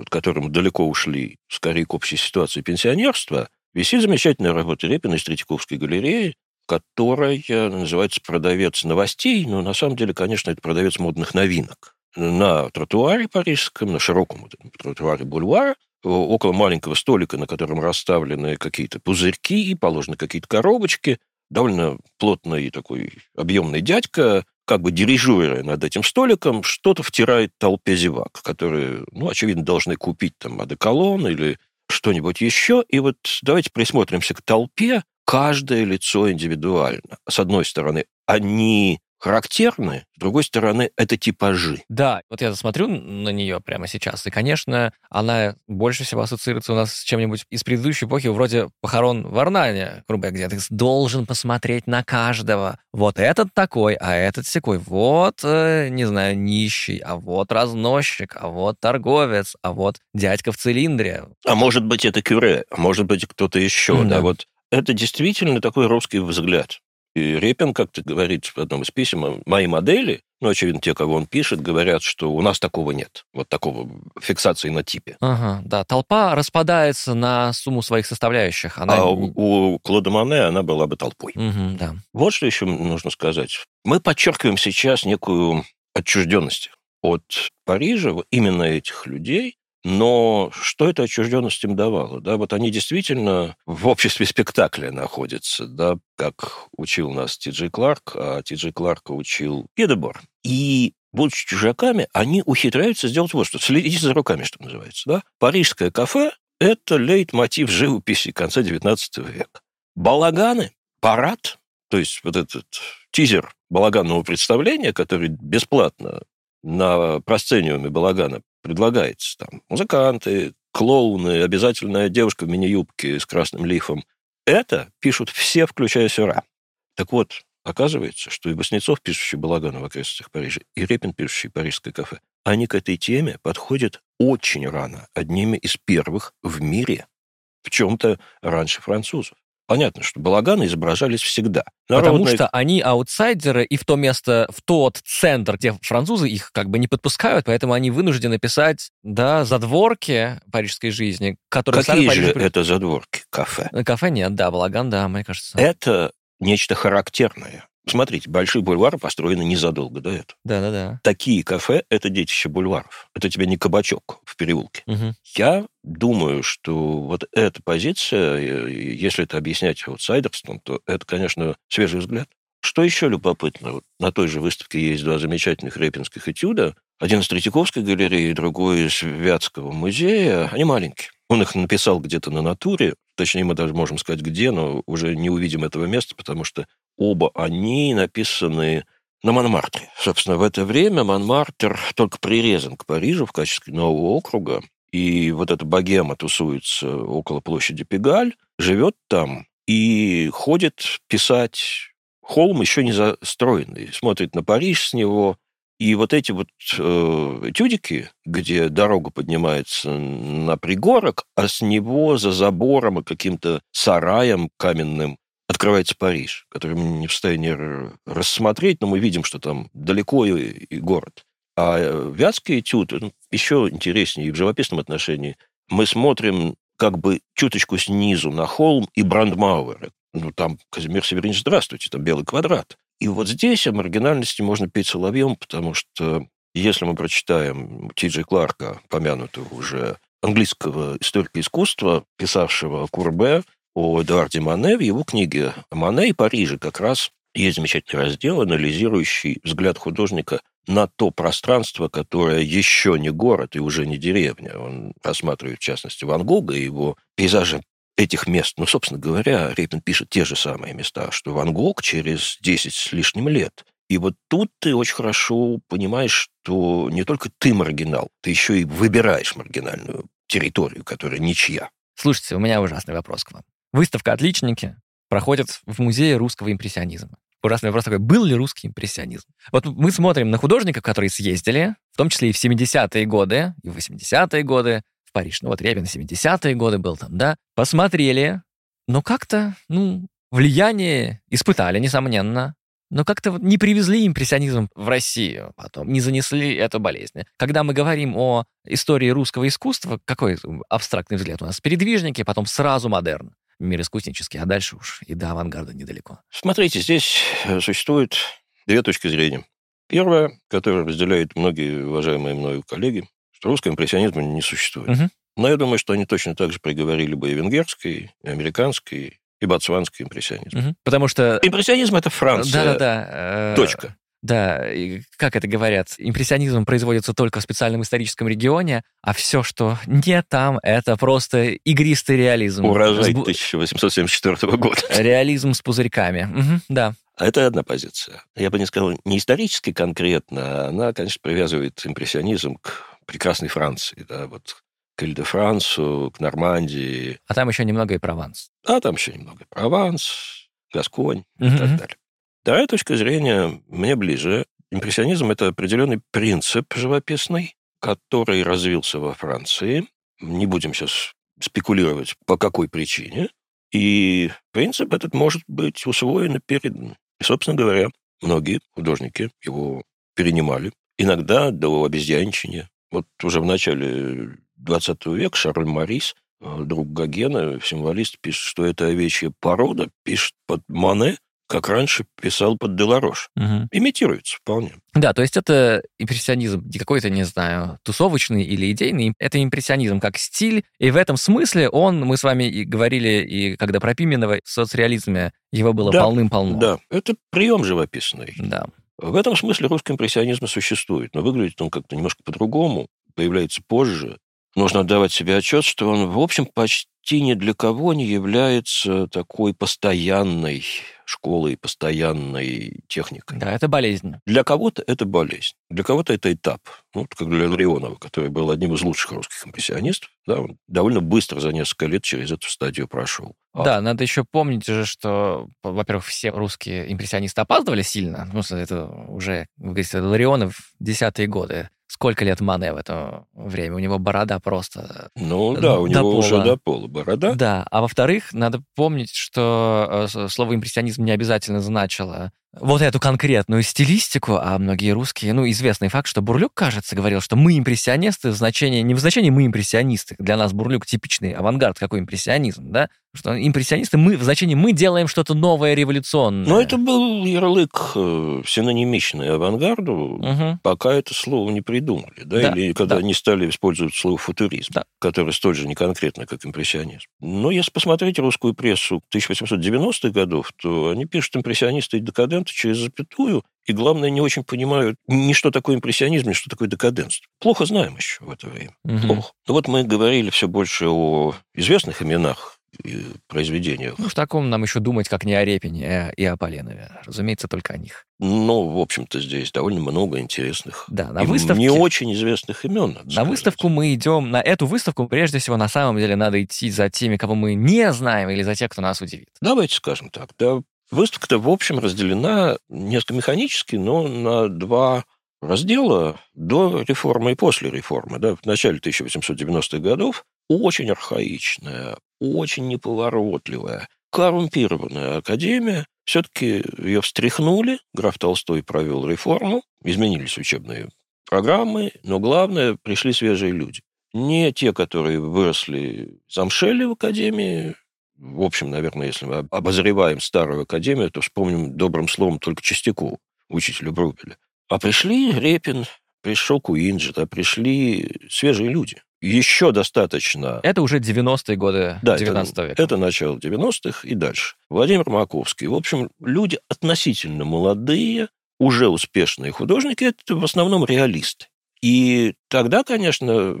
от которой мы далеко ушли, скорее к общей ситуации пенсионерства, висит замечательная работа Репина из Третьяковской галереи, которая называется «Продавец новостей», но на самом деле, конечно, это продавец модных новинок. На тротуаре парижском, на широком тротуаре бульвара, около маленького столика, на котором расставлены какие-то пузырьки и положены какие-то коробочки, довольно плотный такой объемный дядька, как бы дирижируя над этим столиком, что-то втирает толпе зевак, которые, ну, очевидно, должны купить там одеколон или что-нибудь еще. И вот давайте присмотримся к толпе. Каждое лицо индивидуально. С одной стороны, они характерны, с другой стороны, это типажи. Да, вот я смотрю на нее прямо сейчас, и, конечно, она больше всего ассоциируется у нас с чем-нибудь из предыдущей эпохи, вроде «Похорон в Арнане», грубо говоря, где ты должен посмотреть на каждого. Вот этот такой, а этот секой. Вот, э, не знаю, нищий, а вот разносчик, а вот торговец, а вот дядька в цилиндре. А может быть, это кюре, а может быть, кто-то еще, mm, да, да, вот это действительно такой русский взгляд. И Репин как-то говорит в одном из писем, мои модели, ну, очевидно, те, кого он пишет, говорят, что у нас такого нет. Вот такого фиксации на типе. Ага, да. Толпа распадается на сумму своих составляющих. Она... А у, у Клода Мане она была бы толпой. Угу, да. Вот что еще нужно сказать. Мы подчеркиваем сейчас некую отчужденность от Парижа, именно этих людей, но что эта отчужденность им давала? Да, вот они действительно в обществе спектакля находятся, да, как учил нас Ти Джей Кларк, а Ти Джей Кларка учил Гедебор. И будучи чужаками, они ухитряются сделать вот что. Следите за руками, что называется. Да? Парижское кафе – это лейтмотив живописи конца XIX века. Балаганы, парад, то есть вот этот тизер балаганного представления, который бесплатно на просцениуме балагана предлагается. Там музыканты, клоуны, обязательная девушка в мини-юбке с красным лифом. Это пишут все, включая Сюра. Так вот, оказывается, что и Васнецов, пишущий балаган в окрестностях Парижа, и Репин, пишущий парижское кафе, они к этой теме подходят очень рано, одними из первых в мире, в чем-то раньше французов. Понятно, что балаганы изображались всегда. Народные... Потому что они аутсайдеры, и в то место, в тот центр, где французы их как бы не подпускают, поэтому они вынуждены писать, да, задворки парижской жизни, которые Какие же Париж... это задворки? Кафе? Кафе нет, да, балаган, да, мне кажется. Это нечто характерное. Смотрите, Большой бульвар построены незадолго до этого. Да-да-да. Такие кафе – это детище бульваров. Это тебе не кабачок в переулке. Угу. Я думаю, что вот эта позиция, если это объяснять аутсайдерством, то это, конечно, свежий взгляд. Что еще любопытно? Вот на той же выставке есть два замечательных репинских этюда. Один из Третьяковской галереи, другой из Вятского музея. Они маленькие. Он их написал где-то на натуре, точнее, мы даже можем сказать, где, но уже не увидим этого места, потому что оба они написаны на Монмартре. Собственно, в это время Монмартр только прирезан к Парижу в качестве нового округа, и вот эта богема тусуется около площади Пегаль, живет там и ходит писать холм еще не застроенный, смотрит на Париж с него, и вот эти вот э, тюдики, где дорога поднимается на пригорок, а с него за забором и каким-то сараем каменным открывается Париж, который мы не в состоянии рассмотреть, но мы видим, что там далеко и, и город. А э, Вятский этюд ну, еще интереснее и в живописном отношении. Мы смотрим как бы чуточку снизу на холм и Брандмауэр. Ну, там Казимир Северинович, здравствуйте, там белый квадрат. И вот здесь о маргинальности можно петь соловьем, потому что если мы прочитаем Ти Джей Кларка, помянутого уже английского историка искусства, писавшего Курбе, о Эдуарде Мане в его книге «Мане и Париже» как раз есть замечательный раздел, анализирующий взгляд художника на то пространство, которое еще не город и уже не деревня. Он рассматривает, в частности, Ван Гога и его пейзажи этих мест. Ну, собственно говоря, Репин пишет те же самые места, что Ван Гог через 10 с лишним лет И вот тут ты очень хорошо понимаешь, что не только ты маргинал, ты еще и выбираешь маргинальную территорию, которая ничья. Слушайте, у меня ужасный вопрос к вам. Выставка «Отличники» проходит в музее русского импрессионизма. Ужасный вопрос такой, был ли русский импрессионизм? Вот мы смотрим на художников, которые съездили, в том числе и в 70-е годы, и в 80-е годы, в Париж. Ну вот Репин 70-е годы был там, да. Посмотрели, но как-то, ну, влияние испытали, несомненно, но как-то вот не привезли импрессионизм в Россию потом, не занесли эту болезнь. Когда мы говорим о истории русского искусства, какой абстрактный взгляд у нас? Передвижники, потом сразу модерн, мир искуснический, а дальше уж и до авангарда недалеко. Смотрите, здесь э, существует две точки зрения. Первая, которая разделяет многие уважаемые мною коллеги, что русского импрессионизма не существует. Угу. Но я думаю, что они точно так же приговорили бы и венгерский, и американский, и ботсванский импрессионизм. Угу. Потому что... Импрессионизм — это Франция. Да-да-да. э, Точка. Да, и как это говорят, импрессионизм производится только в специальном историческом регионе, а все, что не там, это просто игристый реализм. Урожай С бу- 1874 года. [LAUGHS] Реализм с пузырьками. Мгм, да. А это одна позиция. Я бы не сказал, не исторически конкретно, а она, конечно, привязывает импрессионизм к прекрасной Франции, да, вот к Иль-де-Франсу, к Нормандии, А там еще немного и Прованс. а там еще немного Прованс, Гасконь и Мгм, так далее. Вторая точка зрения мне ближе. Импрессионизм – это определенный принцип живописный, который развился во Франции. Не будем сейчас спекулировать, по какой причине. И принцип этот может быть усвоен и передан. И, собственно говоря, многие художники его перенимали. Иногда до обезьянчения. Вот уже в начале 20 века Шарль Марис, э, друг Гогена, символист, пишет, что это овечья порода, пишет под Мане, как раньше писал под Деларош. Мгм. Имитируется вполне. Да, то есть это импрессионизм не какой-то, не знаю, тусовочный или идейный. Это импрессионизм как стиль. И в этом смысле он, мы с вами и говорили, и когда про Пименова, в соцреализме его было Да, полным-полно. Да, это прием живописный. Да. В этом смысле русский импрессионизм существует, но выглядит он как-то немножко по-другому, появляется позже. Нужно отдавать себе отчет, что он, в общем, почти ни для кого не является такой постоянной школой, постоянной техникой. Да, это болезнь. Для кого-то это болезнь, для кого-то это этап. Ну, вот как для Ларионова, который был одним из лучших русских импрессионистов, да, он довольно быстро за несколько лет через эту стадию прошел. А Да, надо еще помнить же, что, во-первых, все русские импрессионисты опаздывали сильно. Ну, это уже, вы говорите, Ларионов, десятые годы. Сколько лет Мане в это время? У него борода просто... Ну да, у До него уже пола. до пола борода. Да, а во-вторых, надо помнить, что э, слово импрессионизм не обязательно значило вот эту конкретную стилистику, а многие русские, ну, известный факт, что Бурлюк, кажется, говорил, что мы импрессионисты в значении, не в значении мы импрессионисты, для нас Бурлюк типичный авангард, какой импрессионизм, да, что импрессионисты мы в значении мы делаем что-то новое, революционное. Но это был ярлык э, синонимичный авангарду, Мгм. пока это слово не придумали, да, Да, или когда да. они стали использовать слово футуризм, Да. который столь же неконкретно, как импрессионизм. Но если посмотреть русскую прессу 1890-х годов, то они пишут импрессионисты и декаденты через запятую, и, главное, не очень понимают ни что такое импрессионизм, ни что такое декаденство. Плохо знаем еще в это время. Мгм. Плохо. Ну вот мы говорили все больше о известных именах и произведениях. Ну, в таком нам еще думать, как не о Репине э, и о Поленове. Разумеется, только о них. Но, в общем-то, здесь довольно много интересных Да, на выставке... не очень известных имен. надо На сказать. выставку мы идем, на эту выставку прежде всего на самом деле надо идти за теми, кого мы не знаем, или за тех, кто нас удивит. Давайте скажем так. Да, выставка-то, в общем, разделена несколько механически, но на два раздела до реформы и после реформы. Да, в начале 1890-х годов очень архаичная, очень неповоротливая, коррумпированная академия. Все-таки ее встряхнули, граф Толстой провел реформу, изменились учебные программы, но главное, пришли свежие люди. Не те, которые выросли, замшели в академии, в общем, наверное, если мы обозреваем старую академию, то вспомним добрым словом только Чистякову, учителя Брубеля. А пришли Репин, пришел Куинджи, да, пришли свежие люди. Еще достаточно... Это уже 90-е годы Да, 19 это, века. это начало 90-х и дальше. Владимир Маковский. В общем, люди относительно молодые, уже успешные художники, это в основном реалисты. И тогда, конечно,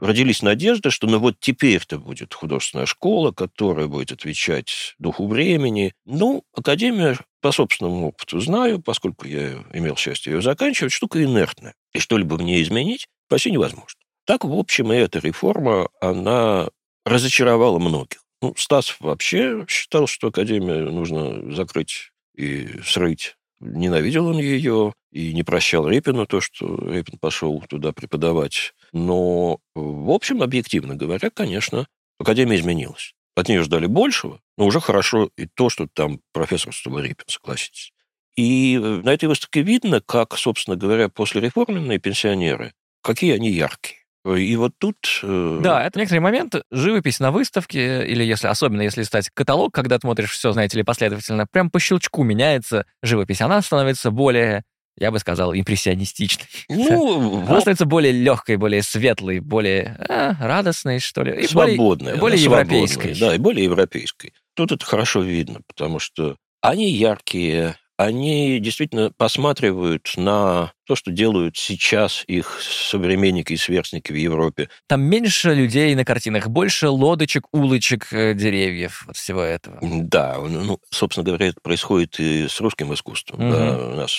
родились надежды, что ну вот теперь-то будет художественная школа, которая будет отвечать духу времени. Ну, Академия по собственному опыту знаю, поскольку я имел счастье ее заканчивать, штука инертная. И что-либо в ней изменить почти невозможно. Так, в общем, и эта реформа, она разочаровала многих. Ну, Стас вообще считал, что Академию нужно закрыть и срыть. Ненавидел он ее и не прощал Репину то, что Репин пошел туда преподавать. Но, в общем, объективно говоря, конечно, Академия изменилась. От нее ждали большего, но уже хорошо и то, что там профессорство Репин, согласитесь. И на этой выставке видно, как, собственно говоря, после реформенные пенсионеры, какие они яркие. И вот тут... Э... Да, это некоторые моменты. Живопись на выставке, или если особенно если стать каталог, когда смотришь все, знаете ли, последовательно, прям по щелчку меняется живопись. Она становится более я бы сказал, импрессионистичной. Ну, [LAUGHS] Она становится более легкой, более светлой, более а, радостной, что ли. И свободной. Более, более европейской. Да, и более европейской. Тут это хорошо видно, потому что они яркие, они действительно посматривают на то, что делают сейчас их современники и сверстники в Европе. Там меньше людей на картинах, больше лодочек, улочек, э, деревьев, вот всего этого. Да, ну, собственно говоря, это происходит и с русским искусством. Угу. Да, у нас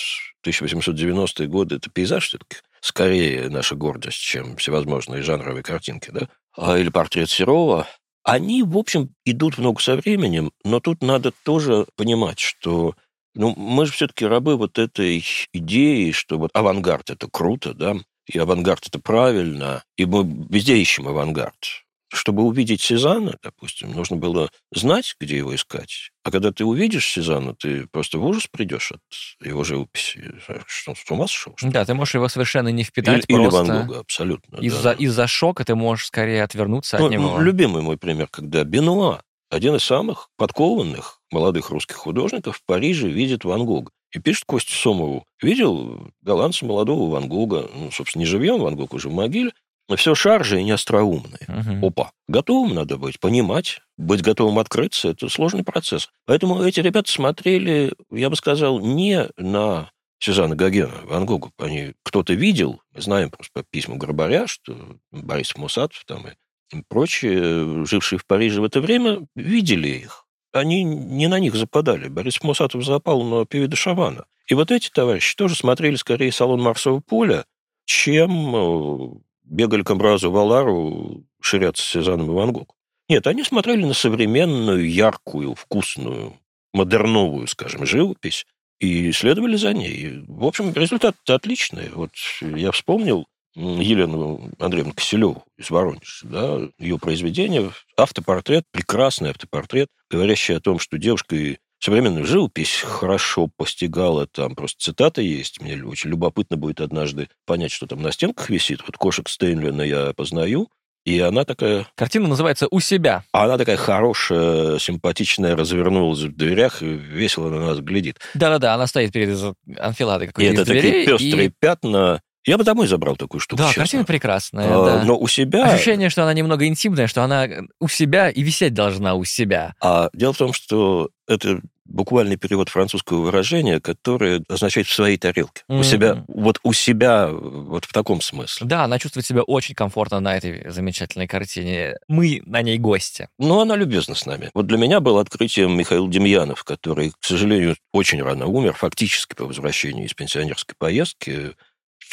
1890-е годы это пейзаж все-таки скорее наша гордость, чем всевозможные жанровые картинки, да? А, или портрет Серова. Они, в общем, идут много со временем, но тут надо тоже понимать, что ну, мы же все-таки рабы вот этой идеи, что вот авангард – это круто, да, и авангард – это правильно, и мы везде ищем авангард. Чтобы увидеть Сезанна, допустим, нужно было знать, где его искать. А когда ты увидишь Сезанна, ты просто в ужас придешь от его живописи. Что он с ума сошел? Что? Да, ты можешь его совершенно не впитать или, просто. Или Ван Гога, абсолютно. Из-за да. из шока ты можешь скорее отвернуться ну, от него. Любимый мой пример, когда Бенуа один из самых подкованных молодых русских художников в Париже видит Ван Гога. И пишет Костю Сомову. Видел голландца молодого Ван Гога. Ну, собственно, не живьем, Ван Гог уже в могиле. Но все шаржи и не остроумные. Угу. Опа. Готовым надо быть, понимать. Быть готовым открыться – это сложный процесс. Поэтому эти ребята смотрели, я бы сказал, не на Сюзанна Гогена, Ван Гога. Они кто-то видел, мы знаем просто по письмам Горбаря, что Борис Мусатов там и прочие, жившие в Париже в это время, видели их. Они не на них западали. Борис Мусатов запал на Певида Шавана. И вот эти товарищи тоже смотрели скорее салон Марсового поля, чем э, бегали к образу Валару ширяться с Сезаном и Ван Гог. Нет, они смотрели на современную, яркую, вкусную, модерновую, скажем, живопись и следовали за ней. В общем, результат отличный. Вот я вспомнил Елену Андреевну Киселеву из Воронежа, да, ее произведение, автопортрет, прекрасный автопортрет, говорящий о том, что девушка и современную живопись хорошо постигала, там просто цитата есть, мне очень любопытно будет однажды понять, что там на стенках висит. Вот кошек Стейнлина я познаю, и она такая... Картина называется «У себя». А она такая хорошая, симпатичная, развернулась в дверях и весело на нас глядит. Да-да-да, она стоит перед анфиладой какой-то И это такие пестрые и... пятна, я бы домой забрал такую штуку. Да, честно. картина прекрасная. А, да. Но у себя... Ощущение, что она немного интимная, что она у себя и висеть должна у себя. А дело в том, что это буквальный перевод французского выражения, которое означает «в своей тарелке». Mm-hmm. У себя, вот у себя, вот в таком смысле. Да, она чувствует себя очень комфортно на этой замечательной картине. Мы на ней гости. Ну, она любезна с нами. Вот для меня был открытием Михаил Демьянов, который, к сожалению, очень рано умер, фактически по возвращении из пенсионерской поездки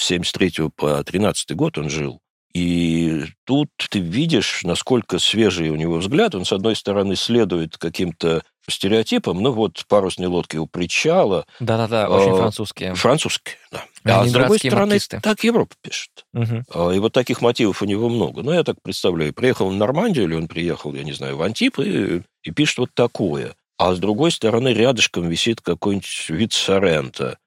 73 по 13 год он жил. И тут ты видишь, насколько свежий у него взгляд. Он, с одной стороны, следует каким-то стереотипам. Ну, вот парусные лодки у причала. Да-да-да, очень французские. Французские, да. а с другой стороны, маркисты. так Европа пишет. Угу. И вот таких мотивов у него много. Ну, я так представляю, приехал он в Нормандию, или он приехал, я не знаю, в Антип, и, и пишет вот такое. А с другой стороны, рядышком висит какой-нибудь вид Сорента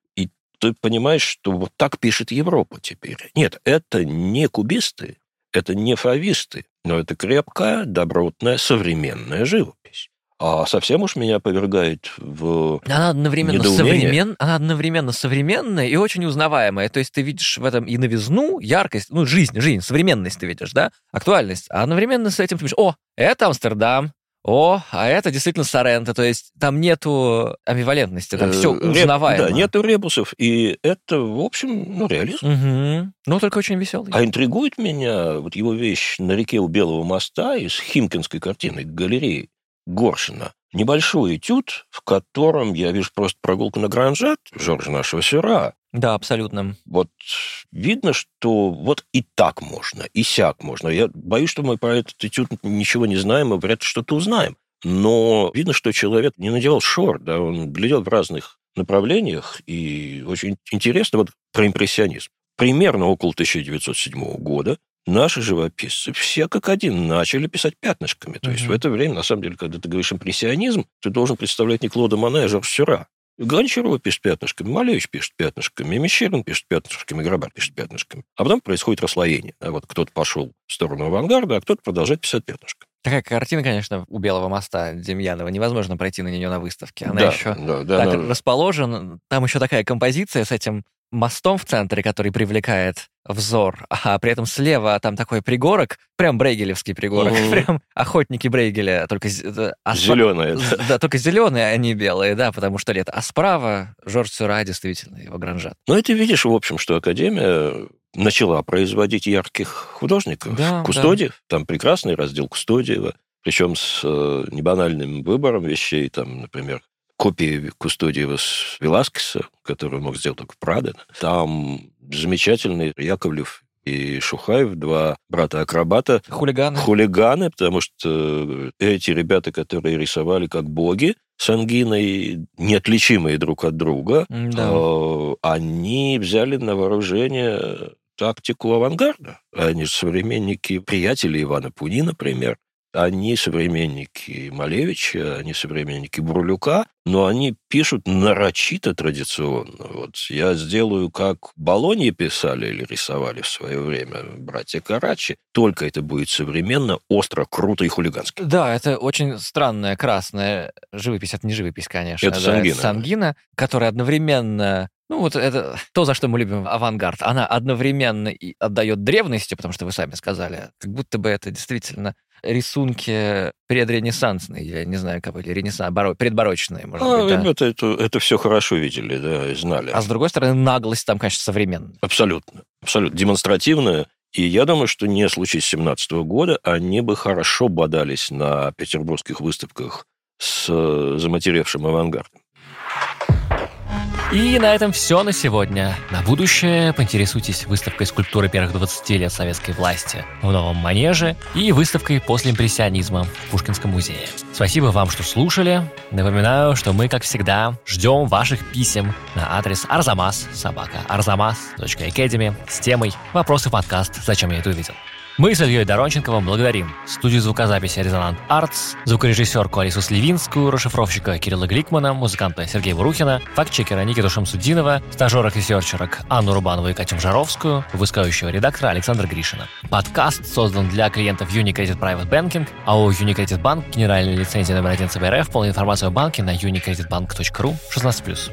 ты понимаешь, что вот так пишет Европа теперь. Нет, это не кубисты, это не фависты, но это крепкая, добротная, современная живопись. А совсем уж меня повергает в она одновременно современ... Она одновременно современная и очень узнаваемая. То есть ты видишь в этом и новизну, яркость, ну, жизнь, жизнь, современность ты видишь, да, актуальность. А одновременно с этим ты видишь, о, это Амстердам, о, а это действительно Соренто, то есть там нету амбивалентности, там все Э, узнаваемо. Да, нету ребусов, и это, в общем, ну, реализм. Мгм. Ну, только очень веселый. А интригует меня вот его вещь на реке у Белого моста из Химкинской картины галереи Горшина. Небольшой этюд, в котором я вижу просто прогулку на Гранжат Жоржа нашего Сюра. Да, абсолютно. Вот видно, что вот и так можно, и сяк можно. Я боюсь, что мы про этот этюд ничего не знаем, и вряд ли что-то узнаем. Но видно, что человек не надевал шорт, да, он глядел в разных направлениях, и очень интересно вот про импрессионизм. Примерно около 1907 года наши живописцы все как один начали писать пятнышками. То есть в это время, на самом деле, когда ты говоришь импрессионизм, ты должен представлять не Клода Моне, а Жорж Сюра. Гончарова пишет пятнышками, Малевич пишет пятнышками, Мещерин пишет пятнышками, Грабар пишет пятнышками. А потом происходит расслоение. А вот кто-то пошел в сторону авангарда, а кто-то продолжает писать пятнышками. Такая картина, конечно, у Белого моста Демьянова. Невозможно пройти на нее на выставке. Она да, еще да, да, так она- расположена. Там еще такая композиция с этим мостом в центре, который привлекает взор, а при этом слева там такой пригорок, прям брейгелевский пригорок, Мгм. [LAUGHS] прям охотники Брейгеля, только э, а сп- Зеленая. з- Да, только зеленые, а не белые, да, потому что лето. А справа Жорж Сюра, действительно, его гранжат. Но это видишь, в общем, что Академия начала производить ярких художников. Да, Кустодиев, там прекрасный раздел Кустодиева, причем с э, небанальным выбором вещей, там, например, копии Кустодиева с Веласкеса, которую мог сделать только Прадо. Там замечательный Яковлев и Шухаев, два брата-акробата, Хулиганы. хулиганы, потому что эти ребята, которые рисовали как боги, с ангиной, неотличимые друг от друга, Да. э, они взяли на вооружение тактику авангарда. Они же современники, приятели Ивана Пуни, например. Они современники Малевича, они современники Бурлюка, но они пишут нарочито традиционно. Вот я сделаю, как Болоньи писали или рисовали в свое время братья Карачи, только это будет современно, остро, круто и хулигански. Да, это очень странная красная живопись. Это не живопись, конечно. Это да, сангина. сангина, которая одновременно... Ну, вот это то, за что мы любим авангард. Она одновременно и отдает древности, потому что вы сами сказали, как будто бы это действительно рисунки предренессансные, я не знаю, как были, ренессан, баро- предбарочные, может А, быть, да. ребята это, это все хорошо видели, да, и знали. А с другой стороны, наглость там, конечно, современная. Абсолютно. Абсолютно. Демонстративная. И я думаю, что не случись 17 года, они бы хорошо бодались на петербургских выставках с э, заматеревшим авангардом. И на этом все на сегодня. На будущее поинтересуйтесь выставкой скульптуры первых 20 лет советской власти в Новом Манеже и выставкой после импрессионизма в Пушкинском музее. Спасибо вам, что слушали. Напоминаю, что мы, как всегда, ждем ваших писем на адрес arzamas собака arzamas.academy с темой «Вопросы подкаст. Зачем я это увидел?». Мы с Ильей Доронченковым благодарим студию звукозаписи «Резонант Артс», звукорежиссерку Алису Сливинскую, расшифровщика Кирилла Гликмана, музыканта Сергея Бурухина, фактчекера Никиту Шамсудинова, стажерок и серчерок Анну Рубанову и Катю Жаровскую, выпускающего редактора Александра Гришина. Подкаст создан для клиентов Unicredit Private Banking, а у Unicredit Bank генеральная лицензия номер 1 ЦБРФ, полная информация о банке на unicreditbank.ru 16+.